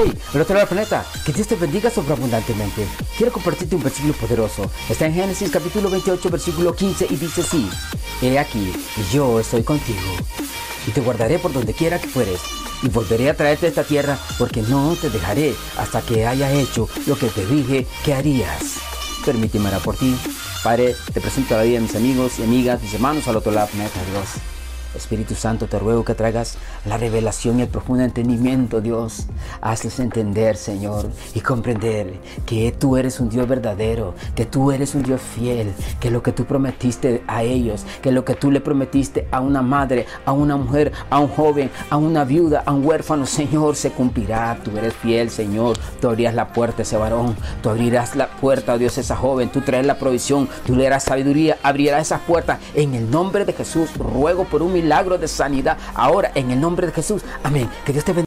Hey, el otro lado del planeta, que Dios te bendiga sobreabundantemente. Quiero compartirte un versículo poderoso. Está en Génesis capítulo 28, versículo 15 y dice así. He aquí, yo estoy contigo y te guardaré por donde quiera que fueres y volveré a traerte a esta tierra porque no te dejaré hasta que haya hecho lo que te dije que harías. Permíteme orar por ti. Padre, te presento a la vida de mis amigos y amigas, mis hermanos al otro lado del planeta, Dios. Espíritu Santo, te ruego que traigas la revelación y el profundo entendimiento, Dios. Hazles entender, Señor, y comprender que tú eres un Dios verdadero, que tú eres un Dios fiel, que lo que tú prometiste a ellos, que lo que tú le prometiste a una madre, a una mujer, a un joven, a una viuda, a un huérfano, Señor, se cumplirá. Tú eres fiel, Señor. Tú abrirás la puerta a ese varón, tú abrirás la puerta, oh Dios, a esa joven, tú traes la provisión, tú le darás sabiduría, abrirás esas puertas. En el nombre de Jesús, ruego por un milagro de sanidad ahora en el nombre de Jesús. Amén. Que Dios te bendiga.